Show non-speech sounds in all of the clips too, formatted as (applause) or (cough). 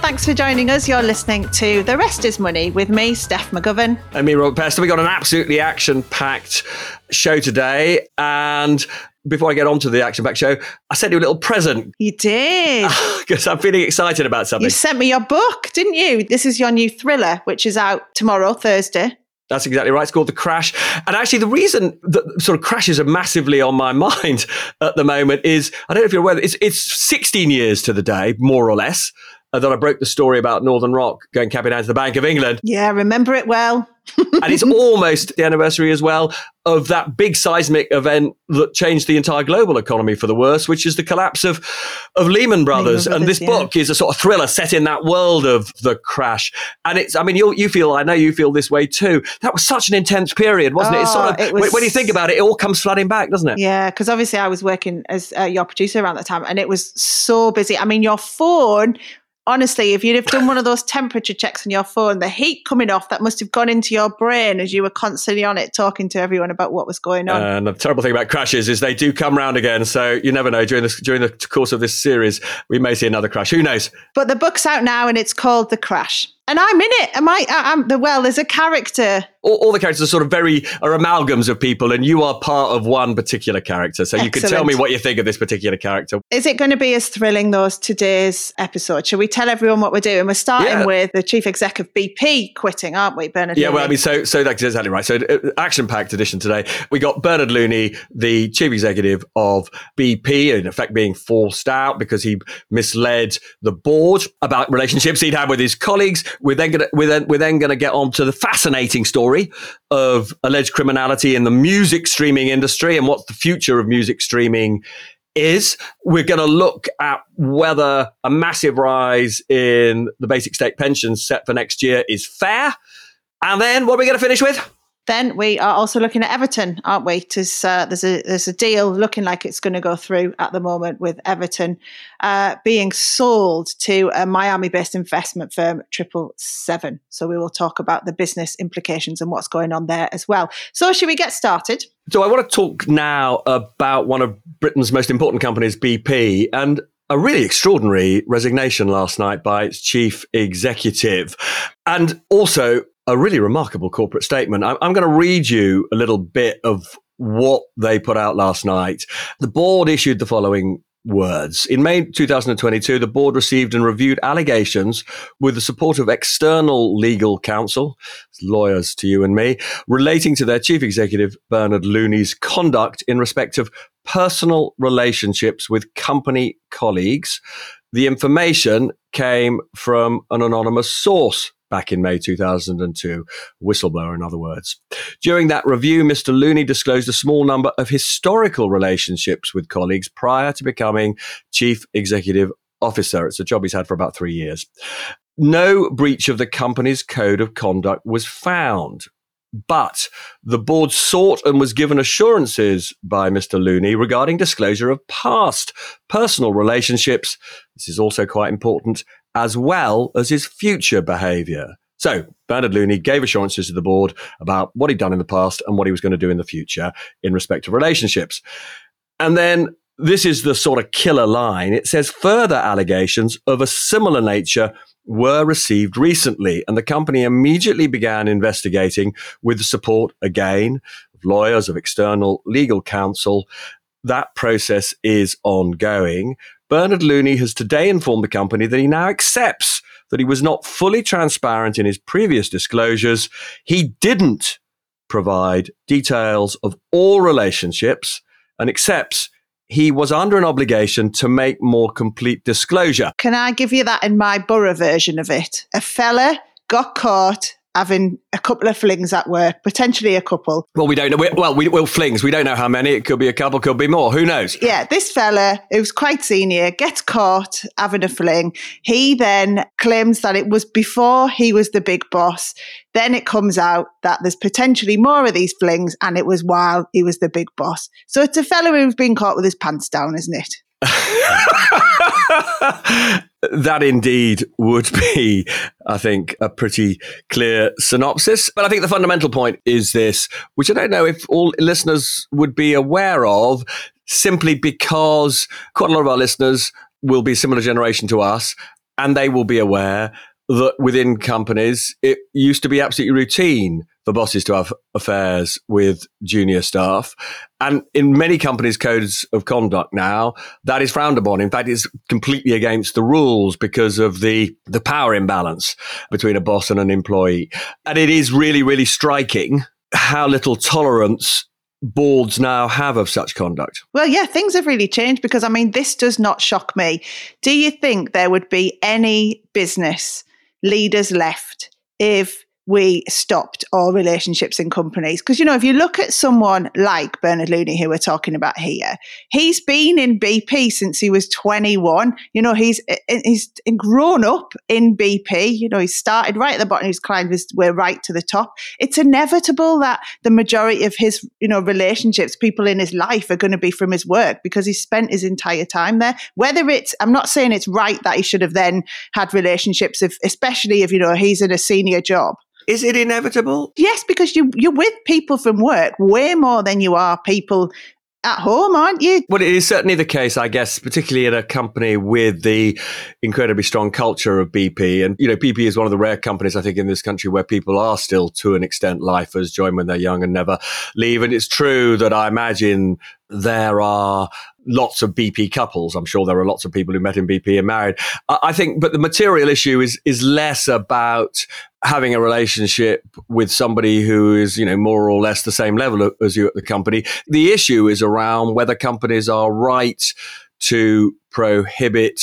thanks for joining us. You're listening to The Rest is Money with me, Steph McGovern. And me, Robert Peston. We got an absolutely action packed show today. And before I get on to the action packed show, I sent you a little present. You did. (laughs) Because I'm feeling excited about something. You sent me your book, didn't you? This is your new thriller, which is out tomorrow, Thursday. That's exactly right. It's called The Crash. And actually, the reason that sort of crashes are massively on my (laughs) mind at the moment is I don't know if you're aware, it's, it's 16 years to the day, more or less, uh, that I broke the story about Northern Rock going capping down to the Bank of England. Yeah, I remember it well. (laughs) and it's almost the anniversary as well of that big seismic event that changed the entire global economy for the worse, which is the collapse of, of Lehman Brothers. Lehman Brothers and this yeah. book is a sort of thriller set in that world of the crash. And it's, I mean, you, you feel, I know you feel this way too. That was such an intense period, wasn't oh, it? It's sort of, it was, when you think about it, it all comes flooding back, doesn't it? Yeah, because obviously I was working as uh, your producer around that time and it was so busy. I mean, your phone honestly, if you'd have done one of those temperature checks on your phone, the heat coming off that must have gone into your brain as you were constantly on it, talking to everyone about what was going on. And the terrible thing about crashes is they do come round again. So you never know. During this, during the course of this series, we may see another crash. Who knows? But the book's out now, and it's called The Crash and I'm in it. Am I? I'm the well. There's a character. All, all, the characters are sort of very are amalgams of people, and you are part of one particular character. So Excellent. you can tell me what you think of this particular character. Is it going to be as thrilling though as today's episode? Shall we tell everyone what we're doing? We're starting yeah. with the chief exec of BP quitting, aren't we, Bernard? Yeah, well, I mean, so so that's exactly right. So uh, action packed edition today. We got Bernard Looney, the chief executive of BP, in effect being forced out because he misled the board about relationships he'd had with his colleagues we're then to we're then, we're then to get on to the fascinating story of alleged criminality in the music streaming industry and what the future of music streaming is. We're going to look at whether a massive rise in the basic state pensions set for next year is fair. And then what are we going to finish with? Then we are also looking at Everton, aren't we? Uh, there's a there's a deal looking like it's going to go through at the moment with Everton uh, being sold to a Miami-based investment firm, Triple Seven. So we will talk about the business implications and what's going on there as well. So should we get started? So I want to talk now about one of Britain's most important companies, BP, and a really extraordinary resignation last night by its chief executive. And also a really remarkable corporate statement. I'm, I'm going to read you a little bit of what they put out last night. The board issued the following words. In May 2022, the board received and reviewed allegations with the support of external legal counsel, lawyers to you and me, relating to their chief executive, Bernard Looney's conduct in respect of personal relationships with company colleagues. The information came from an anonymous source back in May 2002, whistleblower, in other words. During that review, Mr. Looney disclosed a small number of historical relationships with colleagues prior to becoming chief executive officer. It's a job he's had for about three years. No breach of the company's code of conduct was found. But the board sought and was given assurances by Mr. Looney regarding disclosure of past personal relationships. This is also quite important as well as his future behaviour. So, Bernard Looney gave assurances to the board about what he'd done in the past and what he was going to do in the future in respect to relationships. And then this is the sort of killer line. It says further allegations of a similar nature were received recently, and the company immediately began investigating with the support again of lawyers, of external legal counsel. That process is ongoing. Bernard Looney has today informed the company that he now accepts that he was not fully transparent in his previous disclosures. He didn't provide details of all relationships and accepts he was under an obligation to make more complete disclosure. Can I give you that in my borough version of it? A fella got caught having a couple of flings at work, potentially a couple. Well, we don't know. Well, we will flings. We don't know how many. It could be a couple, could be more. Who knows? Yeah, this fella who's quite senior gets caught having a fling. He then claims that it was before he was the big boss. Then it comes out that there's potentially more of these flings, and it was while he was the big boss. So it's a fella who's been caught with his pants down, isn't it? (laughs) that indeed would be, I think, a pretty clear synopsis. But I think the fundamental point is this, which I don't know if all listeners would be aware of, simply because quite a lot of our listeners will be similar generation to us And they will be aware that within companies, it used to be absolutely routine for bosses to have affairs with junior staff. And in many companies' codes of conduct now, that is frowned upon. In fact, it's completely against the rules because of the, the power imbalance between a boss and an employee. And it is really, really striking how little tolerance boards now have of such conduct? Well, yeah, things have really changed because I mean, this does not shock me. Do you think there would be any business leaders left if we stopped all relationships in companies. Because, you know, if you look at someone like Bernard Looney, who we're talking about here, he's been in BP since he was 21. You know, he's eh, eh, he's grown up in BP. You know, he started right at the bottom, he's climbed his way right to the top. It's inevitable that the majority of his, you know, relationships, people in his life are going to be from his work because he spent his entire time there. Whether it's, I'm not saying it's right that he should have then had relationships, if, especially if, you know, he's in a senior job. Is it inevitable? Yes, because you you're with people from work way more than you are people at home, aren't you? Well, it is certainly the case, I guess, particularly in a company with the incredibly strong culture of BP. And, you know, BP is one of the rare companies, I think, in this country where people are still, to an extent, lifers, join when they're young and never leave. And it's true that I imagine there are lots of BP couples. I'm sure there are lots of people who met in BP and married. I think, but the material issue is is less about having a relationship with somebody who is, you know, more or less the same level as you at the company. The issue is around whether companies are right to prohibit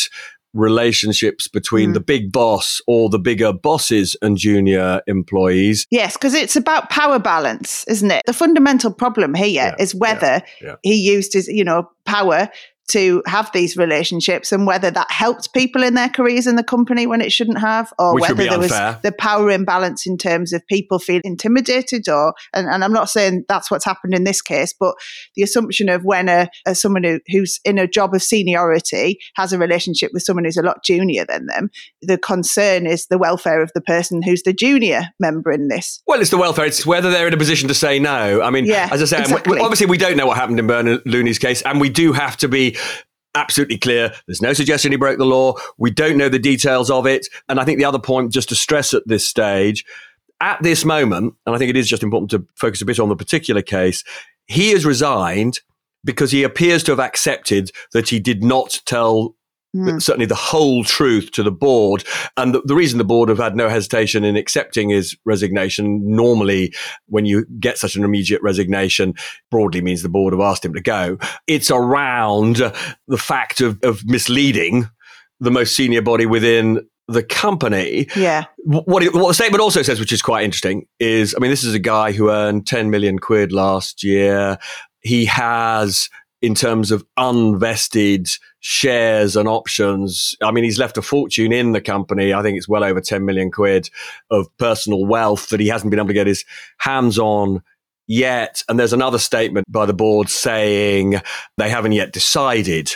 relationships between mm. the big boss or the bigger bosses and junior employees. Yes, because it's about power balance, isn't it? The fundamental problem here yeah, is whether yeah, yeah. he used his, you know, power to have these relationships and whether that helped people in their careers in the company when it shouldn't have, or Which whether there was the power imbalance in terms of people feeling intimidated or and, and I'm not saying that's what's happened in this case, but the assumption of when a, a someone who, who's in a job of seniority has a relationship with someone who's a lot junior than them, the concern is the welfare of the person who's the junior member in this. Well, it's the welfare. It's whether they're in a position to say no. I mean, yeah, as I say, exactly. obviously we don't know what happened in Bernard Looney's case, and we do have to be absolutely clear. There's no suggestion he broke the law. We don't know the details of it. And I think the other point, just to stress at this stage, at this moment, and I think it is just important to focus a bit on the particular case, he has resigned because he appears to have accepted that he did not tell mm. certainly the whole truth to the board. And the, the, reason the board have had no hesitation in accepting his resignation, normally when you get such an immediate resignation, broadly means the board have asked him to go. It's around the fact of, of misleading the most senior body within the company. Yeah. What, it, what the statement also says, which is quite interesting, is I mean, this is a guy who earned 10 million quid last year. He has in terms of unvested shares and options. I mean, he's left a fortune in the company. I think it's well over 10 million quid of personal wealth that he hasn't been able to get his hands on yet. And there's another statement by the board saying they haven't yet decided,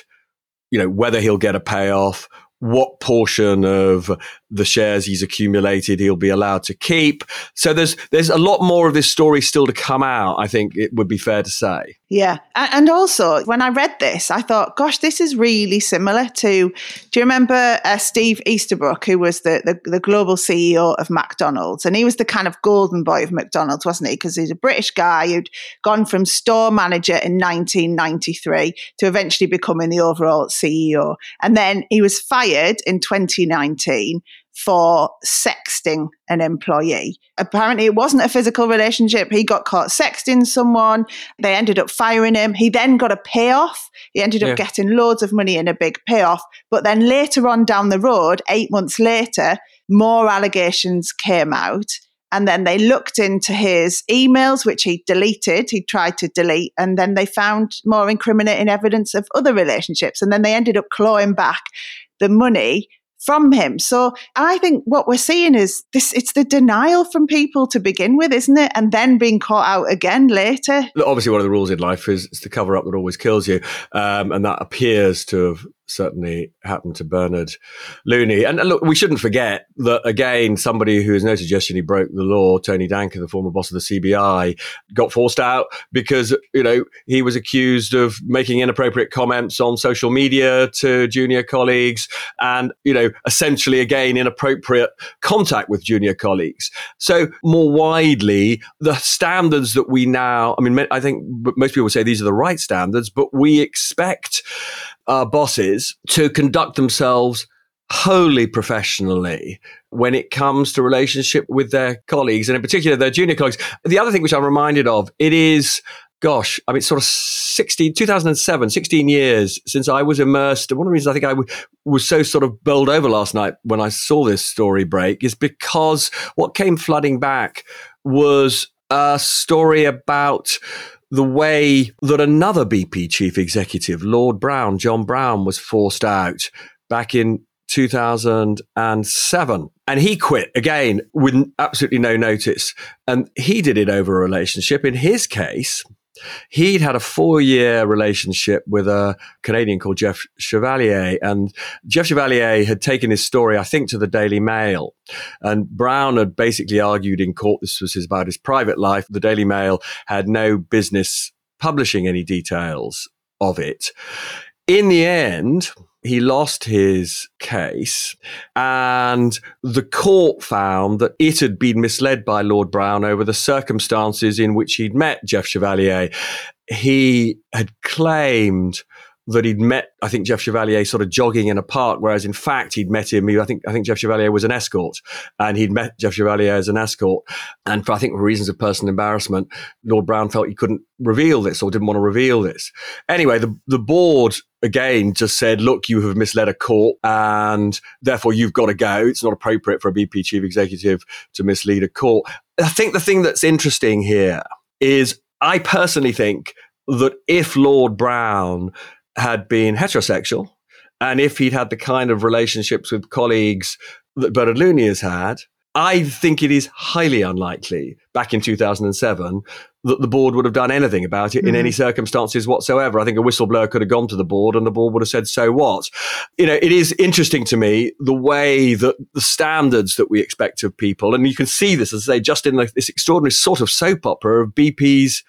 you know, whether he'll get a payoff, what portion of the shares he's accumulated he'll be allowed to keep. So there's there's a lot more of this story still to come out. I think it would be fair to say. Yeah, and also when I read this, I thought, gosh, this is really similar to. Do you remember uh, Steve Easterbrook, who was the, the the global CEO of McDonald's, and he was the kind of golden boy of McDonald's, wasn't he? Because he's a British guy who'd gone from store manager in 1993 to eventually becoming the overall CEO, and then he was fired in 2019 for sexting an employee. Apparently, it wasn't a physical relationship. He got caught sexting someone. They ended up firing him. He then got a payoff. He ended up yeah. getting loads of money in a big payoff. But then later on down the road, eight months later, more allegations came out. And then they looked into his emails, which he deleted. He tried to delete. And then they found more incriminating evidence of other relationships. And then they ended up clawing back the money from him. So I think what we're seeing is this it's the denial from people to begin with, isn't it? And then being caught out again later. Obviously, one of the rules in life is, is the cover up that always kills you. Um, and that appears to have certainly happened to Bernard Looney. And uh, look, we shouldn't forget that again, somebody who has no suggestion he broke the law, Tony Danker, the former boss of the CBI, got forced out because, you know, he was accused of making inappropriate comments on social media to junior colleagues and, you know, essentially again, inappropriate contact with junior colleagues. So more widely, the standards that we now, I mean, I think most people say these are the right standards, but we expect our bosses to conduct themselves wholly professionally when it comes to relationship with their colleagues and in particular their junior colleagues. The other thing which I'm reminded of, it is gosh, I mean, sort of 16, 2007, 16 years since I was immersed. And one of the reasons I think I w- was so sort of bowled over last night when I saw this story break is because what came flooding back was a story about the way that another BP chief executive, Lord Browne, John Browne, was forced out back in 2007. And he quit again with absolutely no notice. And he did it over a relationship. In his case, He'd had a four year relationship with a Canadian called Jeff Chevalier. And Jeff Chevalier had taken his story, I think, to the Daily Mail. And Browne had basically argued in court this was about his private life. The Daily Mail had no business publishing any details of it. In the end, he lost his case and the court found that it had been misled by Lord Browne over the circumstances in which he'd met Jeff Chevalier. He had claimed that he'd met, I think, Jeff Chevalier sort of jogging in a park, whereas in fact he'd met him. I think I think Jeff Chevalier was an escort, and he'd met Jeff Chevalier as an escort. And for I think for reasons of personal embarrassment, Lord Browne felt he couldn't reveal this or didn't want to reveal this. Anyway, the the board again just said, look, you have misled a court and therefore you've got to go. It's not appropriate for a BP chief executive to mislead a court. I think the thing that's interesting here is I personally think that if Lord Browne had been heterosexual and if he'd had the kind of relationships with colleagues that Bernard Looney has had, I think it is highly unlikely back in 2007 that the board would have done anything about it mm. in any mm. circumstances whatsoever. I think a whistleblower could have gone to the board and the board would have said, so what? You know, it is interesting to me the way that the standards that we expect of people, and you can see this, as I say, just in this extraordinary sort of soap opera of BP's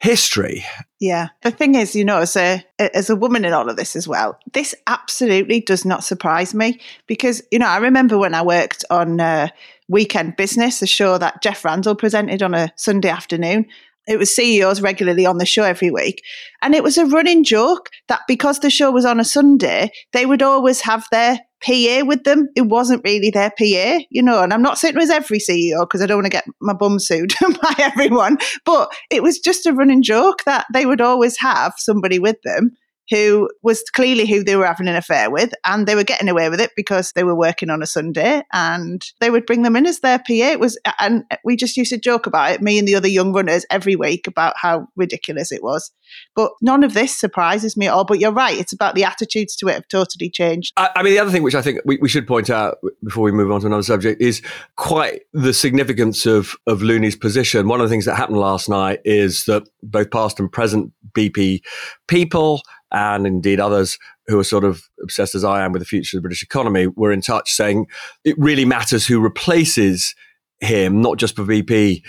history. Yeah. The thing is, you know, as a as a woman in all of this as well, this absolutely does not surprise me because, you know, I remember when I worked on uh, Weekend Business, a show that Jeff Randall presented on a Sunday afternoon. It was CEOs regularly on the show every week. And it was a running joke that because the show was on a Sunday, they would always have their PA with them. It wasn't really their PA, you know. And I'm not saying it was every CEO because I don't want to get my bum sued (laughs) by everyone, but it was just a running joke that they would always have somebody with them who was clearly who they were having an affair with, and they were getting away with it because they were working on a Sunday, and they would bring them in as their PA. It was, and we just used to joke about it, me and the other young runners, every week about how ridiculous it was. But none of this surprises me at all. But you're right; it's about the attitudes to it have totally changed. I, I mean, the other thing which I think we, we should point out before we move on to another subject is quite the significance of of Looney's position. One of the things that happened last night is that both past and present BP people and indeed others who are sort of obsessed as I am with the future of the British economy were in touch saying it really matters who replaces him, not just for BP,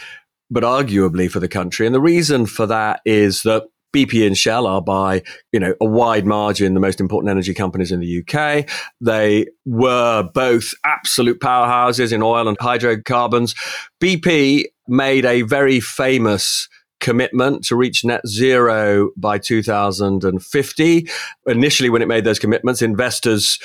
but arguably for the country. And the reason for that is that BP and Shell are by, you know, a wide margin the most important energy companies in the UK. They were both absolute powerhouses in oil and hydrocarbons. BP made a very famous commitment to reach net zero by 2050. Initially, when it made those commitments, investors,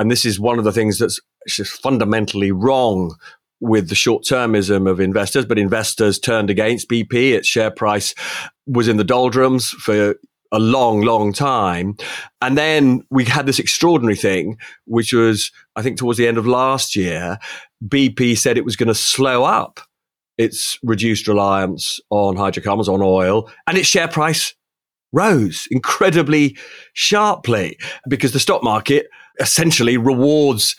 and this is one of the things that's just fundamentally wrong with the short termism of investors, but investors turned against BP. Its share price was in the doldrums for a long, long time. And then we had this extraordinary thing, which was, I think, towards the end of last year, BP said it was going to slow up its reduced reliance on hydrocarbons, on oil, and its share price rose incredibly sharply because the stock market essentially rewards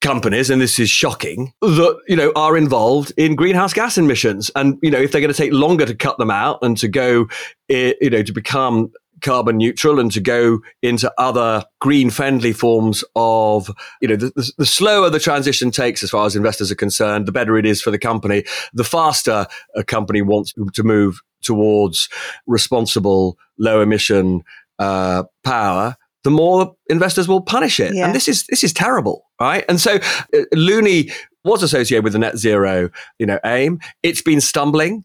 companies, and this is shocking, that, you know, are involved in greenhouse gas emissions. And, you know, if they're going to take longer to cut them out and to go, eh, you know, to become carbon neutral and to go into other green friendly forms of, you know, the, the, the, slower the transition takes as far as investors are concerned, the better it is for the company. The faster a company wants to move towards responsible, low emission uh, power, the more investors will punish it. Yeah. And this is this is terrible, right? And so uh, Looney was associated with the net zero, you know, aim. It's been stumbling.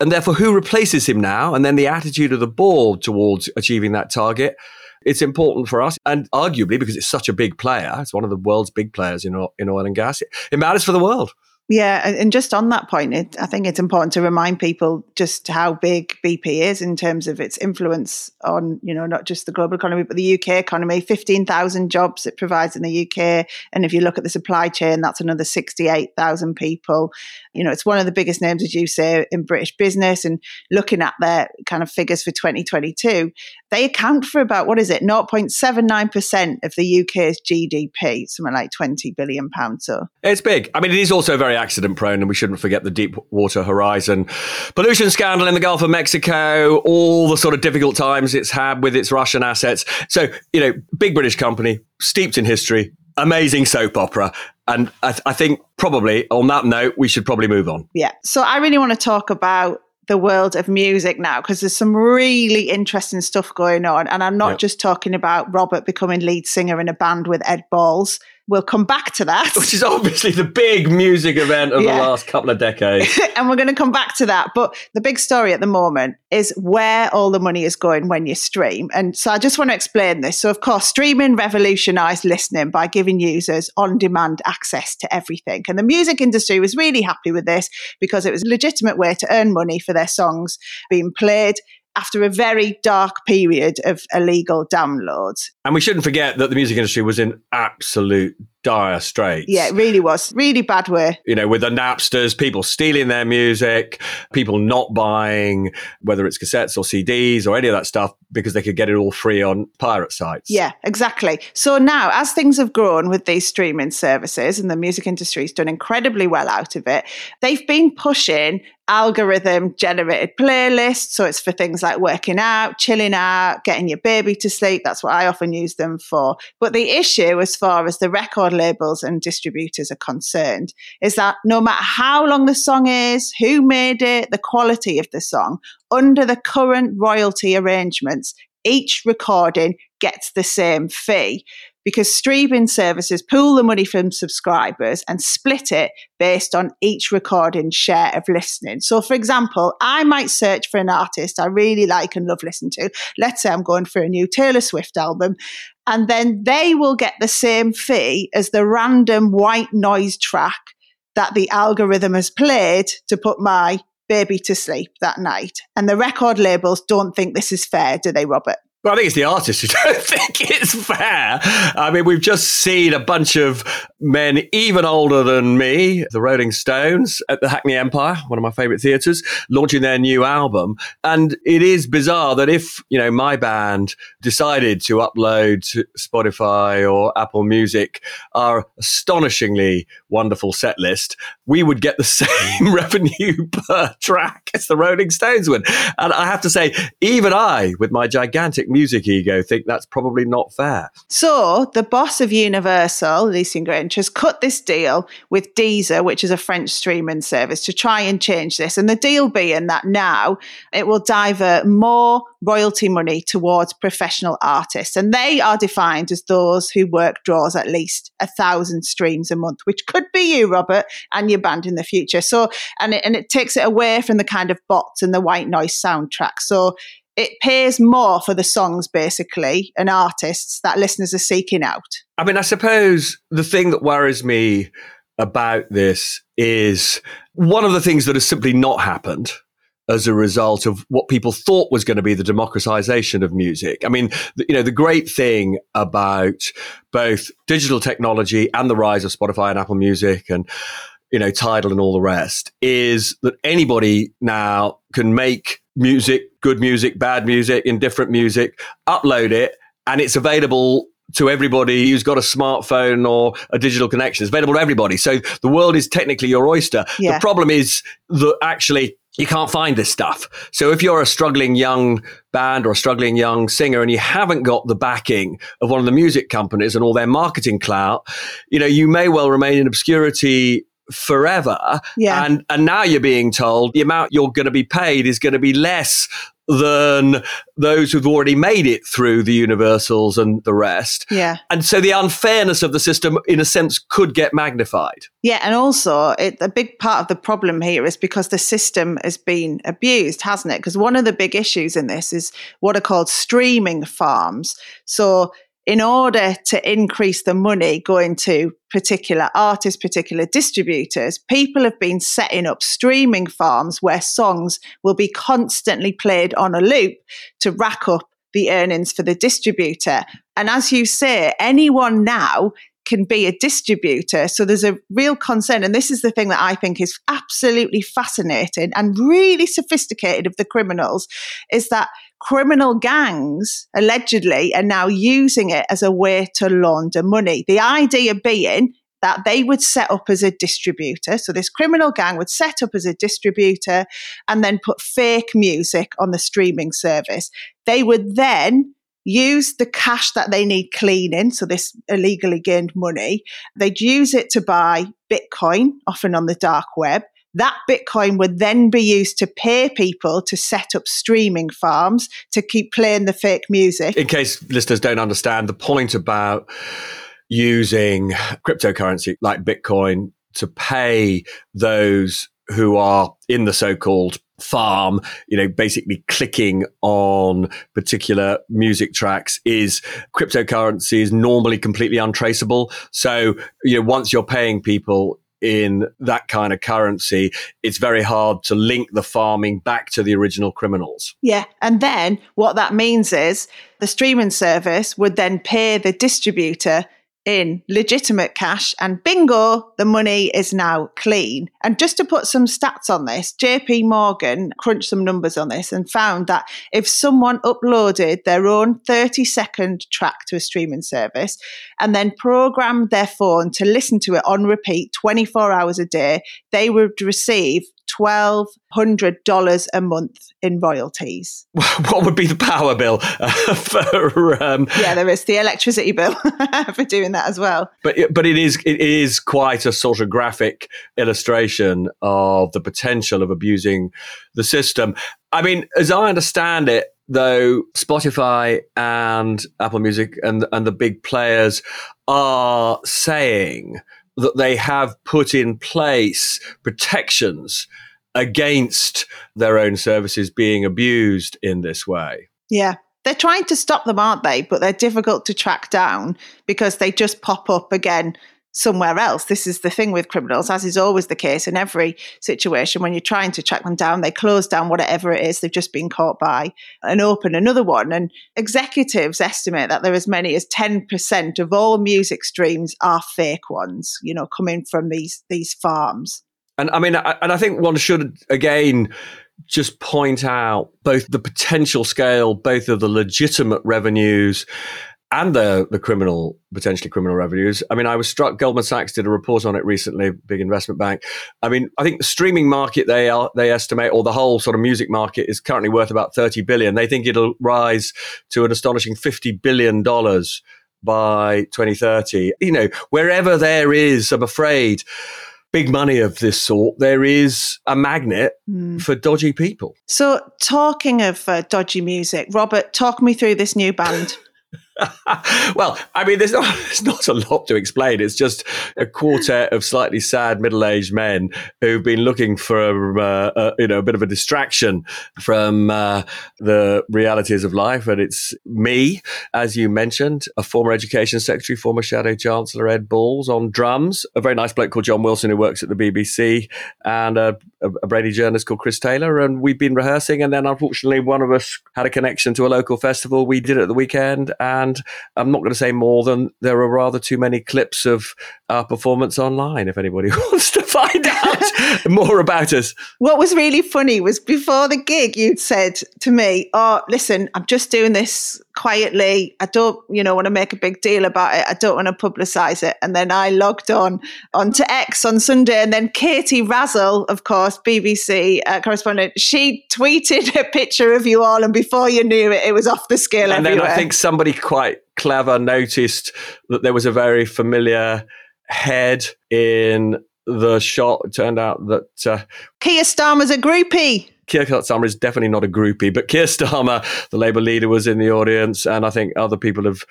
And therefore, who replaces him now? And then the attitude of the board towards achieving that target. It's important for us. And arguably, because it's such a big player, it's one of the world's big players in, oil and gas, it matters for the world. Yeah, and just on that point, it, I think it's important to remind people just how big BP is in terms of its influence on, you know, not just the global economy, but the UK economy. 15,000 jobs it provides in the UK. And if you look at the supply chain, that's another 68,000 people. You know, it's one of the biggest names, as you say, in British business. And looking at their kind of figures for 2022, they account for about, what is it, 0.79% of the UK's GDP, something like 20 billion pounds. So it's big. I mean, it is also very accident prone, and we shouldn't forget the Deepwater Horizon pollution scandal in the Gulf of Mexico, all the sort of difficult times it's had with its Russian assets. So, you know, big British company, steeped in history, amazing soap opera. And I, th- I think probably on that note, we should probably move on. Yeah. So I really want to talk about the world of music now because there's some really interesting stuff going on. And I'm not yep. just talking about Robert becoming lead singer in a band with Ed Balls. We'll come back to that. Which is obviously the big music event of yeah. the last couple of decades. (laughs) and we're going to come back to that. But the big story at the moment is where all the money is going when you stream. And so I just want to explain this. So, of course, streaming revolutionized listening by giving users on demand access to everything. And the music industry was really happy with this because it was a legitimate way to earn money for their songs being played after a very dark period of illegal downloads. And we shouldn't forget that the music industry was in absolute dire straits. Yeah, it really was. Really bad way. You know, with the Napsters, people stealing their music, people not buying, whether it's cassettes or CDs or any of that stuff, because they could get it all free on pirate sites. Yeah, exactly. So now, as things have grown with these streaming services and the music industry's done incredibly well out of it, they've been pushing algorithm generated playlists. So it's for things like working out, chilling out, getting your baby to sleep. That's what I often use them for. But the issue, as far as the record labels and distributors are concerned, is that no matter how long the song is, who made it, the quality of the song, under the current royalty arrangements, each recording gets the same fee because streaming services pool the money from subscribers and split it based on each recording share of listening. So, for example, I might search for an artist I really like and love listening to. Let's say I'm going for a new Taylor Swift album. And then they will get the same fee as the random white noise track that the algorithm has played to put my baby to sleep that night. And the record labels don't think this is fair, do they, Robert? Well, I think it's the artists who (laughs) don't think it's fair. I mean, we've just seen a bunch of men even older than me, the Rolling Stones, at the Hackney Empire, one of my favorite theaters, launching their new album. And it is bizarre that if, you know, my band decided to upload to Spotify or Apple Music our astonishingly wonderful set list, we would get the (laughs) same revenue per track as the Rolling Stones would. And I have to say, even I, with my gigantic music ego think that's probably not fair. So the boss of Universal, Lucian Grainge, has cut this deal with Deezer, which is a French streaming service, to try and change this. And the deal being that now it will divert more royalty money towards professional artists. And they are defined as those who work draws at least a thousand streams a month, which could be you, Robert, and your band in the future. So, and it, and it takes it away from the kind of bots and the white noise soundtrack. So it pays more for the songs basically and artists that listeners are seeking out. I mean, I suppose the thing that worries me about this is one of the things that has simply not happened as a result of what people thought was going to be the democratization of music. I mean, you know, the great thing about both digital technology and the rise of Spotify and Apple Music and you know, Tidal and all the rest is that anybody now can make music, good music, bad music, indifferent music, upload it, and it's available to everybody who's got a smartphone or a digital connection. It's available to everybody. So the world is technically your oyster. Yeah. The problem is that actually you can't find this stuff. So if you're a struggling young band or a struggling young singer and you haven't got the backing of one of the music companies and all their marketing clout, you know, you may well remain in obscurity forever. Yeah. And and now you're being told the amount you're going to be paid is going to be less than those who've already made it through the universals and the rest. Yeah. And so the unfairness of the system, in a sense, could get magnified. Yeah, and also it, a big part of the problem here is because the system has been abused, hasn't it? Because one of the big issues in this is what are called streaming farms. So in order to increase the money going to particular artists, particular distributors, people have been setting up streaming farms where songs will be constantly played on a loop to rack up the earnings for the distributor. And as you say, anyone now can be a distributor. So there's a real concern. And this is the thing that I think is absolutely fascinating and really sophisticated of the criminals is that criminal gangs allegedly are now using it as a way to launder money. The idea being that they would set up as a distributor. So this criminal gang would set up as a distributor and then put fake music on the streaming service. They would then use the cash that they need cleaning, so this illegally gained money. They'd use it to buy Bitcoin, often on the dark web. That Bitcoin would then be used to pay people to set up streaming farms to keep playing the fake music. In case listeners don't understand, the point about using cryptocurrency like Bitcoin to pay those who are in the so-called farm, you know, basically clicking on particular music tracks is cryptocurrency is normally completely untraceable. So, you know, once you're paying people in that kind of currency, it's very hard to link the farming back to the original criminals. Yeah. And then what that means is the streaming service would then pay the distributor in legitimate cash and bingo the money is now clean. And just to put some stats on this jp morgan crunched some numbers on this and found that if someone uploaded their own 30 second track to a streaming service and then programmed their phone to listen to it on repeat 24 hours a day they would receive $1,200 a month in royalties. (laughs) What would be the power bill uh, (laughs) for? Um, yeah, there is the electricity bill (laughs) for doing that as well. But but it is it is quite a sort of graphic illustration of the potential of abusing the system. I mean, as I understand it, though Spotify and Apple Music and and the big players are saying that they have put in place protections against their own services being abused in this way. Yeah. They're trying to stop them, aren't they? But they're difficult to track down because they just pop up again somewhere else. This is the thing with criminals, as is always the case in every situation. When you're trying to track them down, they close down whatever it is they've just been caught by and open another one. And executives estimate that there are as many as 10% of all music streams are fake ones, you know, coming from these these farms. And I mean, and I think one should again just point out both the potential scale, both of the legitimate revenues and the the criminal potentially criminal revenues. I mean, I was struck. Goldman Sachs did a report on it recently, big investment bank. I mean, I think the streaming market they are they estimate, or the whole sort of music market is currently worth about thirty billion. They think it'll rise to an astonishing fifty billion dollars by 2030. You know, wherever there is, I'm afraid, big money of this sort, there is a magnet mm. for dodgy people. So, talking of uh, dodgy music, Robert, talk me through this new band. (laughs) (laughs) well, I mean, there's not, (laughs) there's not a lot to explain. It's just a quartet of slightly sad middle-aged men who've been looking for, uh, a, you know, a bit of a distraction from uh, the realities of life. And it's me, as you mentioned, a former education secretary, former shadow chancellor Ed Balls on drums, a very nice bloke called John Wilson who works at the BBC, and a, a Brady journalist called Chris Taylor. And we've been rehearsing, and then unfortunately, one of us had a connection to a local festival. We did it at the weekend and I'm not going to say more than there are rather too many clips of our performance online if anybody (laughs) wants to find out (laughs) more about us. What was really funny was before the gig, you'd said to me, Oh, listen, I'm just doing this quietly. I don't, you know, want to make a big deal about it. I don't want to publicize it. And then I logged on onto X on Sunday. And then Katie Razzall, of course, BBC uh, correspondent, she tweeted a picture of you all. And before you knew it, it was off the scale and everywhere. then I think somebody quite clever noticed that there was a very familiar head in the shot. It turned out that uh, Keir Starmer's a groupie. Keir Starmer is definitely not a groupie, but Keir Starmer, the Labour leader, was in the audience, and I think other people have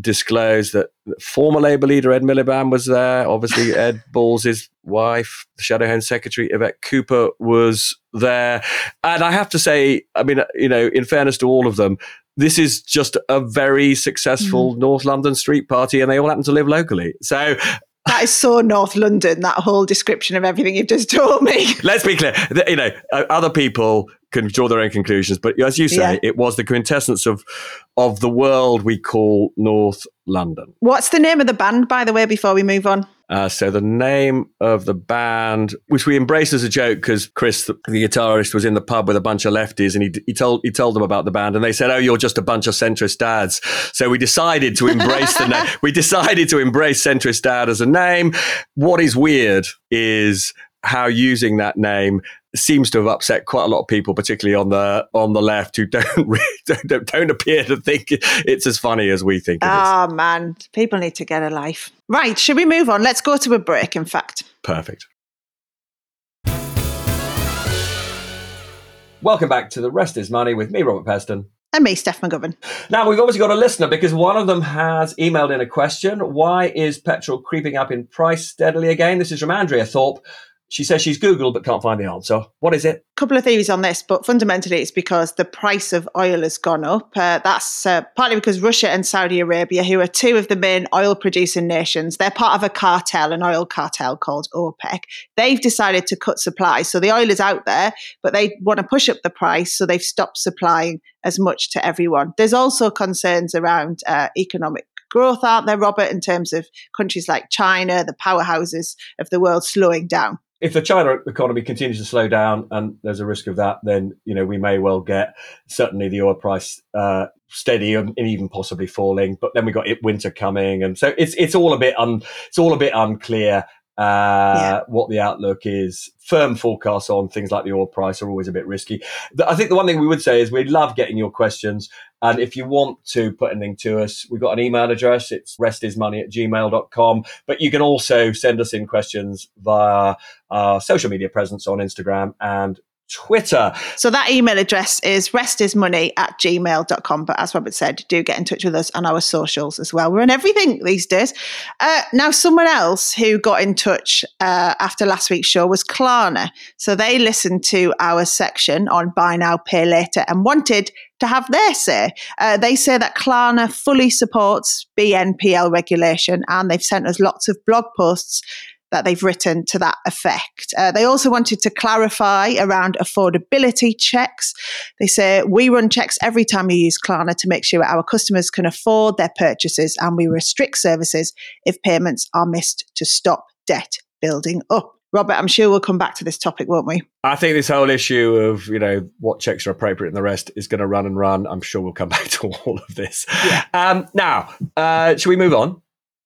disclosed that former Labour leader Ed Miliband was there. Obviously, (laughs) Ed Balls' wife, the Shadow Home Secretary Yvette Cooper, was there. And I have to say, I mean, you know, in fairness to all of them, this is just a very successful mm. North London street party, and they all happen to live locally. So that is so North London, that whole description of everything you've just told me. Let's be clear. You know, uh, other people can draw their own conclusions, but as you say, yeah. it was the quintessence of of the world we call North London. What's the name of the band, by the way, before we move on? Uh, so the name of the band, which we embraced as a joke, because Chris, the, the, guitarist, was in the pub with a bunch of lefties, and he, he told he told them about the band, and they said, "Oh, you're just a bunch of centrist dads." So we decided to embrace the name. We decided to embrace centrist dad as a name. What is weird is how using that name seems to have upset quite a lot of people, particularly on the on the left, who don't (laughs) really, don't, don't appear to think it's as funny as we think. It's. Oh ah, man, people need to get a life. Right, should we move on? Let's go to a break. In fact, perfect. Welcome back to the rest is money with me, Robert Peston. And me, Steph McGovern. Now, we've obviously got a listener because one of them has emailed in a question. Why is petrol creeping up in price steadily again? This is from Andrea Thorpe, she says she's Googled but can't find the answer. What is it? A couple of theories on this, but fundamentally it's because the price of oil has gone up. Uh, that's uh, partly because Russia and Saudi Arabia, who are two of the main oil producing nations, they're part of a cartel, an oil cartel called OPEC. They've decided to cut supply. So the oil is out there, but they want to push up the price. So they've stopped supplying as much to everyone. There's also concerns around uh, economic growth, aren't there, Robert, in terms of countries like China, the powerhouses of the world slowing down? If the China economy continues to slow down, and there's a risk of that, then you know we may well get certainly the oil price uh, steady and even possibly falling. But then we got winter coming, and so it's it's all a bit un, it's all a bit unclear uh, yeah. what the outlook is. Firm forecasts on things like the oil price are always a bit risky. I think the one thing we would say is we love getting your questions. And if you want to put anything to us, we've got an email address. It's restismoney at gmail.com. But you can also send us in questions via our social media presence on Instagram and Twitter. So that email address is restismoney at gmail.com. But as Robert said, do get in touch with us on our socials as well. We're on everything these days. Uh, now, someone else who got in touch uh, after last week's show was Klarna. So they listened to our section on buy now, pay later and wanted to have their say. Uh, they say that Klarna fully supports BNPL regulation and they've sent us lots of blog posts that they've written to that effect. Uh, they also wanted to clarify around affordability checks. They say we run checks every time you use Klarna to make sure our customers can afford their purchases, and we restrict services if payments are missed to stop debt building up. Robert, I'm sure we'll come back to this topic, won't we? I think this whole issue of, you know, what checks are appropriate and the rest is going to run and run. I'm sure we'll come (laughs) back to all of this. Yeah. Um, now, uh, should we move on?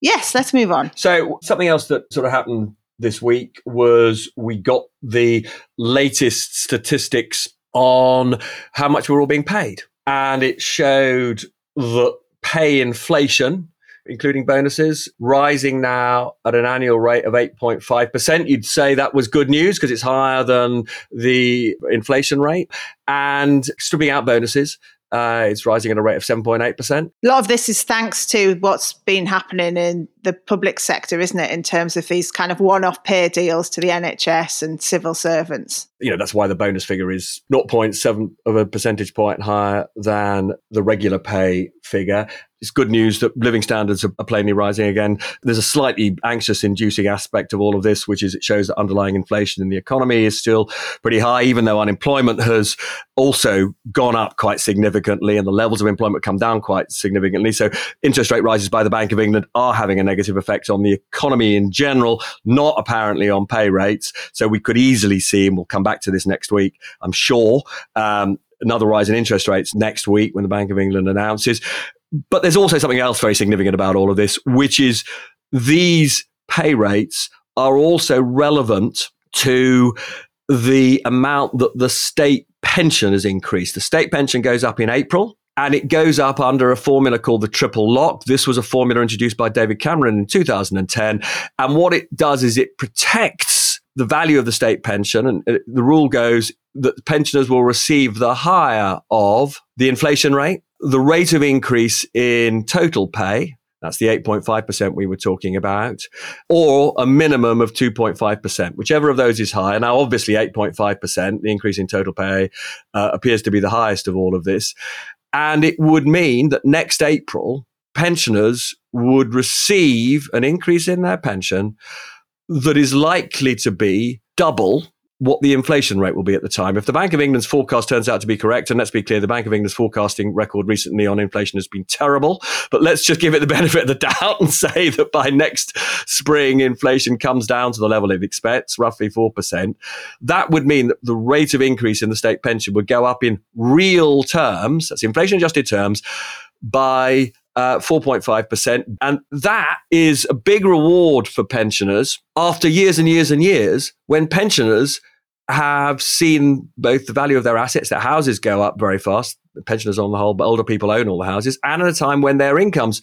Yes, let's move on. So, something else that sort of happened this week was we got the latest statistics on how much we're all being paid. And it showed that pay inflation, including bonuses, rising now at an annual rate of 8.5%. You'd say that was good news because it's higher than the inflation rate. And stripping out bonuses, uh, it's rising at a rate of 7.8%. A lot of this is thanks to what's been happening in the public sector, isn't it, in terms of these kind of one off pay deals to the NHS and civil servants? You know, that's why the bonus figure is 0.7 of a percentage point higher than the regular pay figure. It's good news that living standards are, plainly rising again. There's a slightly anxious inducing aspect of all of this, which is it shows that underlying inflation in the economy is still pretty high, even though unemployment has also gone up quite significantly and the levels of employment come down quite significantly. So interest rate rises by the Bank of England are having a negative effect on the economy in general, not apparently on pay rates. So we could easily see, and we'll come back to this next week, I'm sure, um, another rise in interest rates next week when the Bank of England announces. But there's also something else very significant about all of this, which is these pay rates are also relevant to the amount that the state pension has increased. The state pension goes up in April and it goes up under a formula called the triple lock. This was a formula introduced by David Cameron in 2010. And what it does is it protects the value of the state pension. And uh, the rule goes that pensioners will receive the higher of the inflation rate, the rate of increase in total pay, that's the 8.5% we were talking about, or a minimum of 2.5%, whichever of those is higher. Now, obviously, 8.5%, the increase in total pay, uh, appears to be the highest of all of this. And it would mean that next April, pensioners would receive an increase in their pension that is likely to be double what the inflation rate will be at the time. If the Bank of England's forecast turns out to be correct, and let's be clear, the Bank of England's forecasting record recently on inflation has been terrible, but let's just give it the (laughs) benefit of the doubt and say that by next spring, inflation comes down to the level it expects, roughly 4%. That would mean that the rate of increase in the state pension would go up in real terms, that's inflation adjusted terms, by uh, 4.5%. And that is a big reward for pensioners after years and years and years when pensioners have seen both the value of their assets, their houses go up very fast. Pensioners on the whole, but older people own all the houses, and at a time when their incomes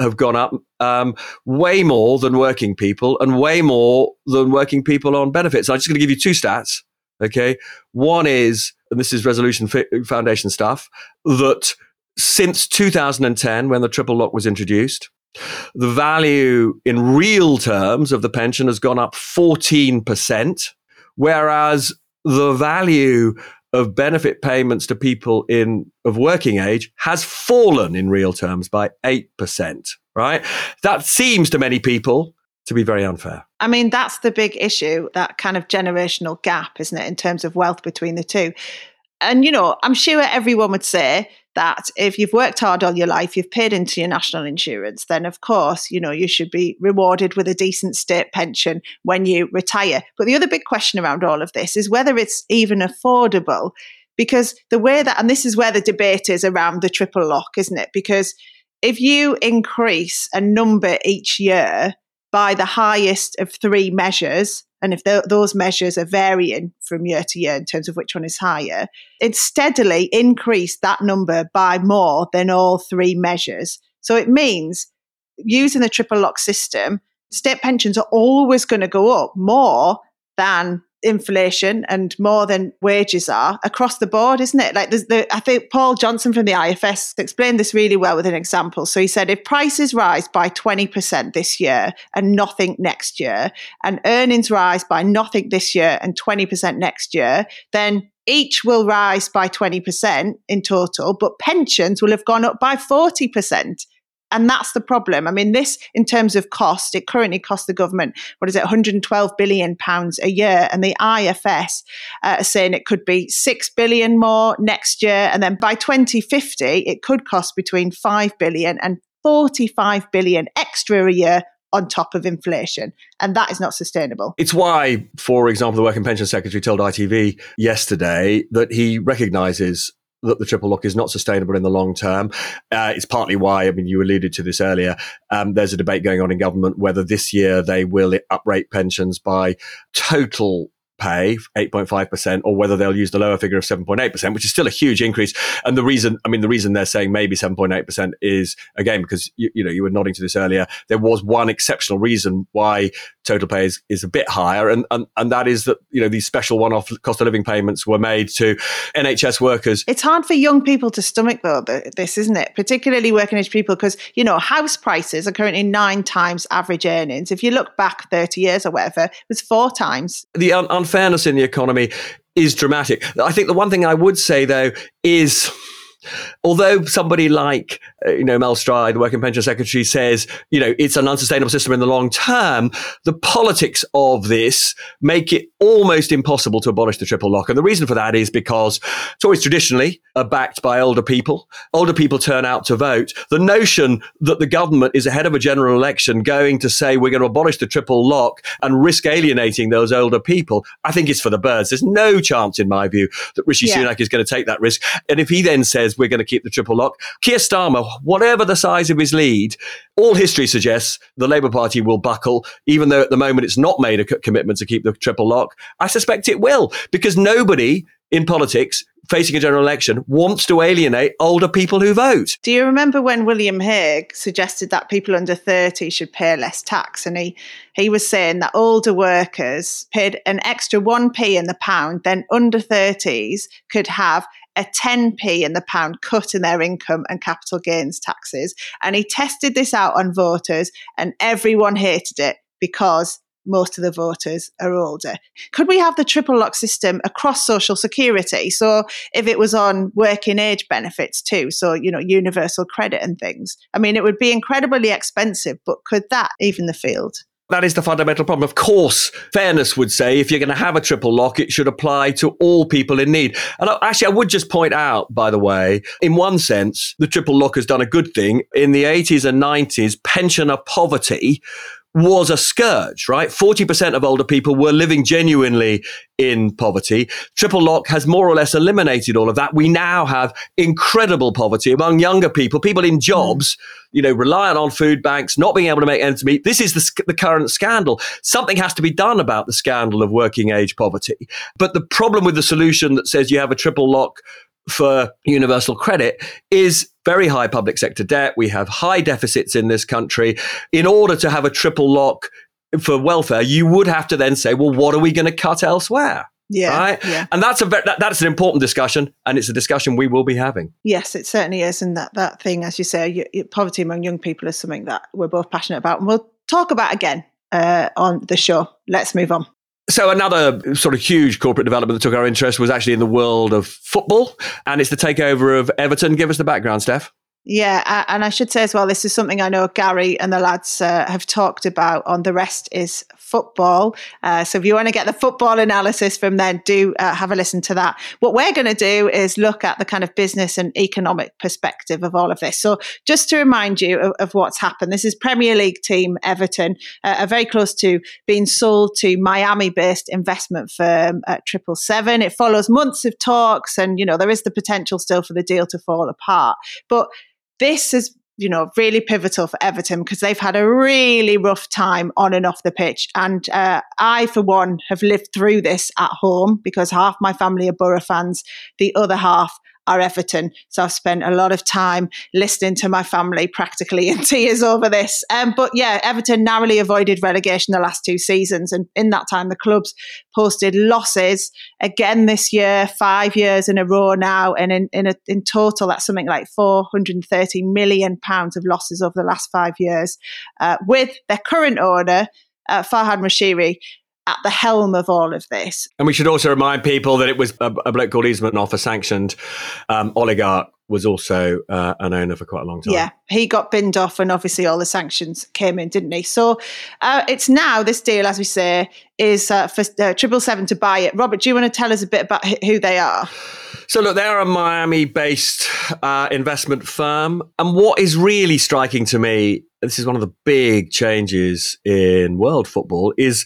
have gone up um, way more than working people and way more than working people on benefits. I'm just going to give you two stats. Okay. One is, and this is Resolution Foundation stuff, that since 2010, when the triple lock was introduced, the value in real terms of the pension has gone up 14%, whereas the value of benefit payments to people in of working age has fallen in real terms by 8%, right? That seems to many people to be very unfair. I mean, that's the big issue, that kind of generational gap, isn't it, in terms of wealth between the two. And, you know, I'm sure everyone would say that if you've worked hard all your life, you've paid into your national insurance, then of course, you know, you should be rewarded with a decent state pension when you retire. But the other big question around all of this is whether it's even affordable. Because the way that, and this is where the debate is around the triple lock, isn't it? Because if you increase a number each year by the highest of three measures, and if those measures are varying from year to year in terms of which one is higher, it steadily increased that number by more than all three measures. So it means using the triple lock system, state pensions are always going to go up more than inflation and more than wages are across the board, isn't it? Like there's the I think Paul Johnson from the IFS explained this really well with an example. So he said if prices rise by 20% this year and nothing next year, and earnings rise by nothing this year and 20% next year, then each will rise by 20% in total, but pensions will have gone up by 40%. And that's the problem. I mean, this, in terms of cost, it currently costs the government, what is it, 112 billion pounds a year. And the IFS uh, are saying it could be 6 billion more next year. And then by 2050, it could cost between 5 billion and 45 billion extra a year on top of inflation. And that is not sustainable. It's why, for example, the Work and Pension Secretary told ITV yesterday that he recognises that the triple lock is not sustainable in the long term. Uh, it's partly why, I mean, you alluded to this earlier. Um, there's a debate going on in government whether this year they will uprate pensions by total pay 8.5% or whether they'll use the lower figure of 7.8% which is still a huge increase. And the reason i mean the reason they're saying maybe 7.8% is again because you, you know you were nodding to this earlier there was one exceptional reason why total pay is, is a bit higher and, and and that is that you know these special one-off cost of living payments were made to nhs workers. It's hard for young people to stomach though this isn't it? Particularly working age people because you know house prices are currently nine times average earnings. If you look back 30 years or whatever it was four times. The un- unfairness in the economy is dramatic. I think the one thing I would say though is Although somebody like, uh, you know, Mel Stride, the Working Pension Secretary says, you know, it's an unsustainable system in the long term, the politics of this make it almost impossible to abolish the triple lock. And the reason for that is because Tories traditionally are backed by older people. Older people turn out to vote. The notion that the government is ahead of a general election going to say we're going to abolish the triple lock and risk alienating those older people, I think it's for the birds. There's no chance, in my view, that Rishi yeah. Sunak is going to take that risk. And if he then says we're going to keep the triple lock, Keir Starmer, whatever the size of his lead, all history suggests the Labour Party will buckle, even though at the moment it's not made a commitment to keep the triple lock. I suspect it will, because nobody in politics facing a general election wants to alienate older people who vote. Do you remember when William Hague suggested that people under 30 should pay less tax? And he, he was saying that older workers paid an extra 1p in the pound, then under 30s could have a 10p in the pound cut in their income and capital gains taxes. And he tested this out on voters, and everyone hated it because most of the voters are older. Could we have the triple lock system across social security? So if it was on working age benefits too, so you know, universal credit and things. I mean, it would be incredibly expensive, but could that even the field? That is the fundamental problem. Of course, fairness would say if you're going to have a triple lock, it should apply to all people in need. And actually, I would just point out, by the way, in one sense, the triple lock has done a good thing. In the 80s and 90s, pensioner poverty was a scourge, right? 40% of older people were living genuinely in poverty. Triple lock has more or less eliminated all of that. We now have incredible poverty among younger people, people in jobs, you know, reliant on food banks, not being able to make ends meet. This is the, the current scandal. Something has to be done about the scandal of working age poverty. But the problem with the solution that says you have a triple lock for universal credit is very high public sector debt. We have high deficits in this country. In order to have a triple lock for welfare, you would have to then say, well, what are we going to cut elsewhere? Yeah, right. Yeah. And that's a that, that's an important discussion, and it's a discussion we will be having. Yes, it certainly is, and that that thing, as you say, you, you, poverty among young people is something that we're both passionate about, and we'll talk about again uh, on the show. Let's move on. So another sort of huge corporate development that took our interest was actually in the world of football, and it's the takeover of Everton. Give us the background, Steph. Yeah, and I should say as well, this is something I know Gary and the lads uh, have talked about on The Rest is Football. Uh, so if you want to get the football analysis from them, do uh, have a listen to that. What we're going to do is look at the kind of business and economic perspective of all of this. So just to remind you of, of what's happened, this is Premier League team Everton, uh, are very close to being sold to Miami-based investment firm at Triple Seven. It follows months of talks, and you know there is the potential still for the deal to fall apart, but this is you know, really pivotal for Everton because they've had a really rough time on and off the pitch. And uh, I, for one, have lived through this at home because half my family are Boro fans, the other half are Everton. So I've spent a lot of time listening to my family practically in (laughs) tears over this. Um, but yeah, Everton narrowly avoided relegation the last two seasons. And in that time, the clubs posted losses again this year, five years in a row now. And in, in, a, in total, that's something like 430 million pounds of losses over the last five years, uh, with their current owner, uh, Farhad Moshiri, at the helm of all of this. And we should also remind people that it was a, a bloke called Ismet a sanctioned um, oligarch, was also uh, an owner for quite a long time. Yeah, he got binned off, and obviously all the sanctions came in, didn't he? So uh, it's now this deal, as we say, is uh, for uh, Triple Seven to buy it. Robert, do you want to tell us a bit about who they are? So, look, they're a Miami based uh, investment firm. And what is really striking to me, this is one of the big changes in world football, is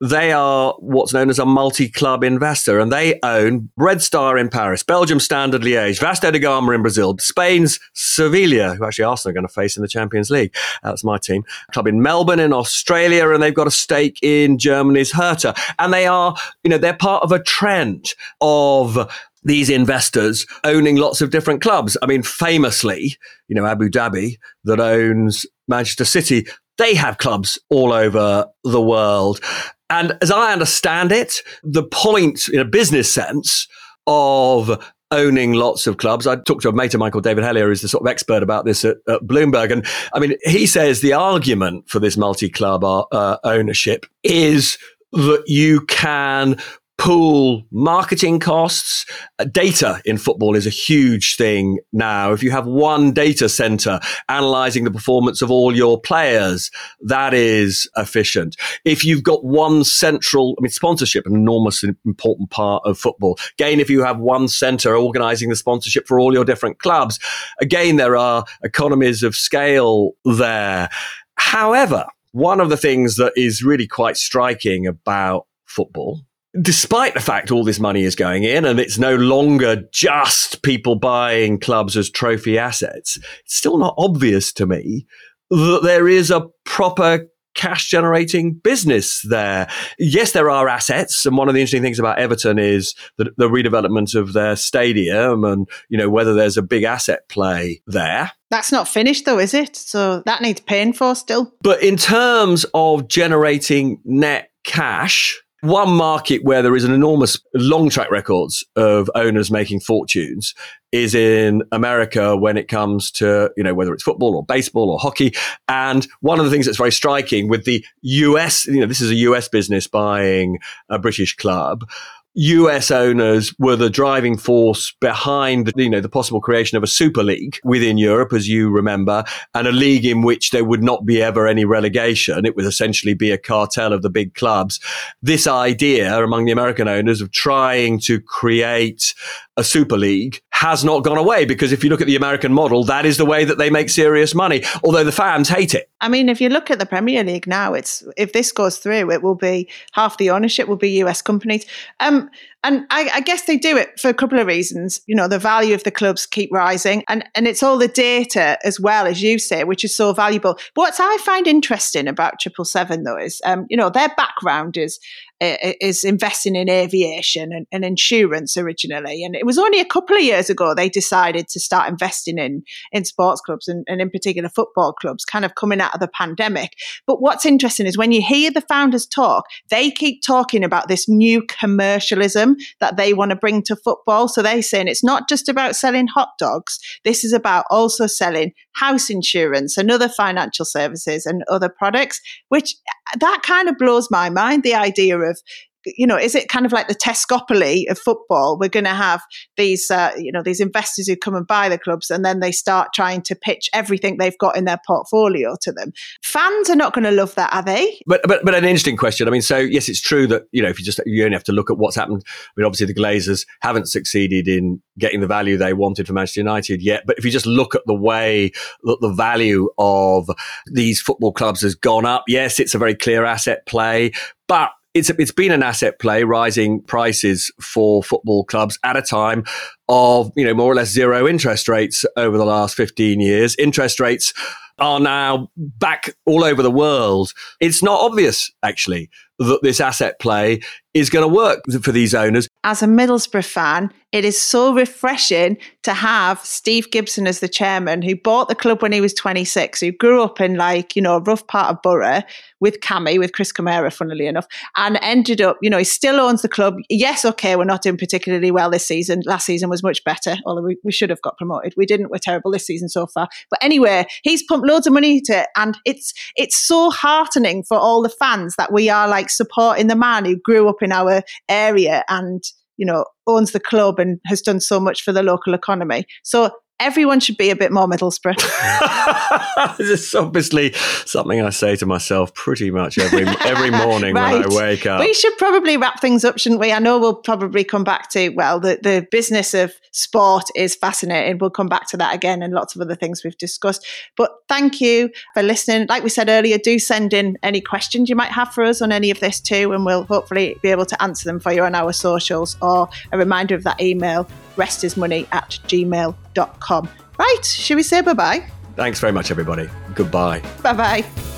they are what's known as a multi-club investor, and they own Red Star in Paris, Belgium Standard Liège, Vasco da Gama in Brazil, Spain's Sevilla, who actually Arsenal are going to face in the Champions League. Uh, that's my team. Club in Melbourne in Australia, and they've got a stake in Germany's Hertha. And they are, you know, they're part of a trend of these investors owning lots of different clubs. I mean, famously, you know, Abu Dhabi that owns Manchester City, they have clubs all over the world. And as I understand it, the point in a business sense of owning lots of clubs. I talked to a mate of called David Hellier, who's the sort of expert about this at, at Bloomberg. And I mean, he says the argument for this multi club uh, ownership is that you can pool marketing costs. Uh, data in football is a huge thing now. If you have one data center analyzing the performance of all your players, that is efficient. If you've got one central, I mean, sponsorship, an enormous important part of football. Again, if you have one center organizing the sponsorship for all your different clubs, again, there are economies of scale there. However, one of the things that is really quite striking about football despite the fact all this money is going in and it's no longer just people buying clubs as trophy assets, it's still not obvious to me that there is a proper cash generating business there. Yes, there are assets. And one of the interesting things about Everton is the, the redevelopment of their stadium and, you know, whether there's a big asset play there. That's not finished though, is it? So that needs paying for still. But in terms of generating net cash, one market where there is an enormous long track records of owners making fortunes is in America when it comes to, you know, whether it's football or baseball or hockey. And one of the things that's very striking with the US, you know, this is a US business buying a British club. US owners were the driving force behind, you know, the possible creation of a super league within Europe, as you remember, and a league in which there would not be ever any relegation. It would essentially be a cartel of the big clubs. This idea among the American owners of trying to create a super league has not gone away because if you look at the American model, that is the way that they make serious money, although the fans hate it. I mean, if you look at the Premier League now, it's if this goes through, it will be half the ownership will be US companies. Um, and I, I, guess they do it for a couple of reasons. You know, the value of the clubs keep rising, and, and it's all the data as well, as you say, which is so valuable. But what I find interesting about Triple Seven, though, is um, you know their background is Uh, uh, is investing in aviation and, and, insurance originally. And it was only a couple of years ago they decided to start investing in, in sports clubs and, and in particular football clubs, kind of coming out of the pandemic. But what's interesting is when you hear the founders talk, they keep talking about this new commercialism that they want to bring to football. So they're saying it's not just about selling hot dogs, this is about also selling house insurance and other financial services and other products, which uh, that kind of blows my mind. The idea of you know, is it kind of like the Tescopoly of football? We're going to have these, uh, you know, these investors who come and buy the clubs, and then they start trying to pitch everything they've got in their portfolio to them. Fans are not going to love that, are they? But but but an interesting question. I mean, so yes, it's true that you know if you just you only have to look at what's happened. I mean, obviously the Glazers haven't succeeded in getting the value they wanted for Manchester United yet. But if you just look at the way that the value of these football clubs has gone up, yes, it's a very clear asset play, but it's it's been an asset play, rising prices for football clubs at a time of you know more or less zero interest rates over the last fifteen years. Interest rates are now back all over the world. It's not obvious actually that this asset play is going to work for these owners. As a Middlesbrough fan, it is so refreshing to have Steve Gibson as the chairman who bought the club when he was 26, who grew up in like, you know, a rough part of Boro with Cammy, with Chris Kamara, funnily enough, and ended up, you know, he still owns the club. Yes, okay, we're not doing particularly well this season. Last season was much better, although we, we should have got promoted. We didn't. We're terrible this season so far. But anyway, he's pumped loads of money into it. And it's it's so heartening for all the fans that we are like supporting the man who grew up in our area and you know owns the club and has done so much for the local economy. So everyone should be a bit more Middlesbrough. (laughs) this is obviously something I say to myself pretty much every every (laughs) morning right. when I wake up. We should probably wrap things up, shouldn't we? I know we'll probably come back to well, the, the business of sport is fascinating. We'll come back to that again and lots of other things we've discussed. But thank you for listening. Like we said earlier, do send in any questions you might have for us on any of this too, and we'll hopefully be able to answer them for you on our socials or a reminder of that email restismoney at gmail.com. Right, should we say bye bye? Thanks very much, everybody. Goodbye. Bye bye.